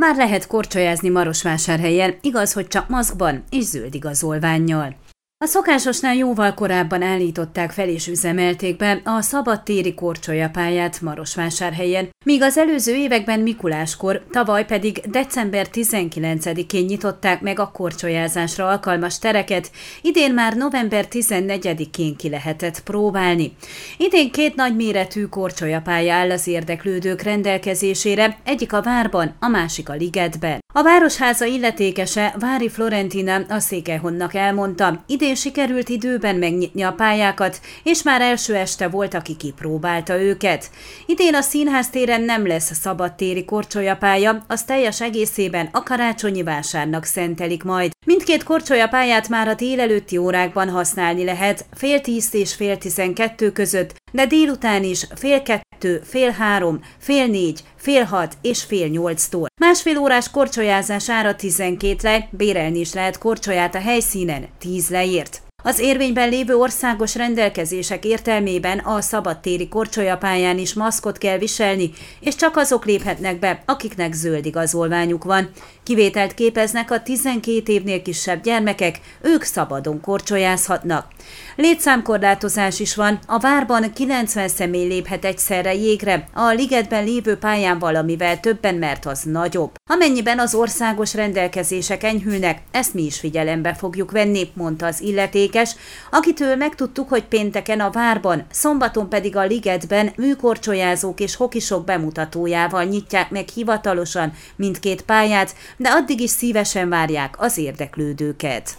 Már lehet korcsolyázni Marosvásárhelyen, igaz, hogy csak maszkban és zöld igazolványjal. A szokásosnál jóval korábban állították fel és üzemelték be a szabadtéri korcsolyapályát Marosvásárhelyen, míg az előző években Mikuláskor, tavaly pedig december 19-én nyitották meg a korcsolyázásra alkalmas tereket, idén már november 14-én ki lehetett próbálni. Idén két nagyméretű korcsolyapálya áll az érdeklődők rendelkezésére, egyik a Várban, a másik a Ligetben. A Városháza illetékese Vári Florentina a Székelyhonnak elmondta, idén sikerült időben megnyitni a pályákat, és már első este volt, aki kipróbálta őket. Idén a színház téren nem lesz szabadtéri korcsolyapálya, az teljes egészében a karácsonyi vásárnak szentelik majd. Mindkét korcsolyapályát már a délelőtti órákban használni lehet, fél tíz és fél tizenkettő között, de délután is fél kettő, fél három, fél négy, fél hat és fél nyolctól. Másfél órás korcsolyázás ára 12 le, bérelni is lehet korcsolyát a helyszínen, 10 leért. Az érvényben lévő országos rendelkezések értelmében a szabadtéri korcsolyapályán is maszkot kell viselni, és csak azok léphetnek be, akiknek zöld igazolványuk van. Kivételt képeznek a 12 évnél kisebb gyermekek, ők szabadon korcsolyázhatnak. Létszámkorlátozás is van, a várban 90 személy léphet egyszerre jégre, a ligetben lévő pályán valamivel többen, mert az nagyobb. Amennyiben az országos rendelkezések enyhülnek, ezt mi is figyelembe fogjuk venni, mondta az illetékes, akitől megtudtuk, hogy pénteken a várban, szombaton pedig a ligetben műkorcsolyázók és hokisok bemutatójával nyitják meg hivatalosan mindkét pályát, de addig is szívesen várják az érdeklődőket.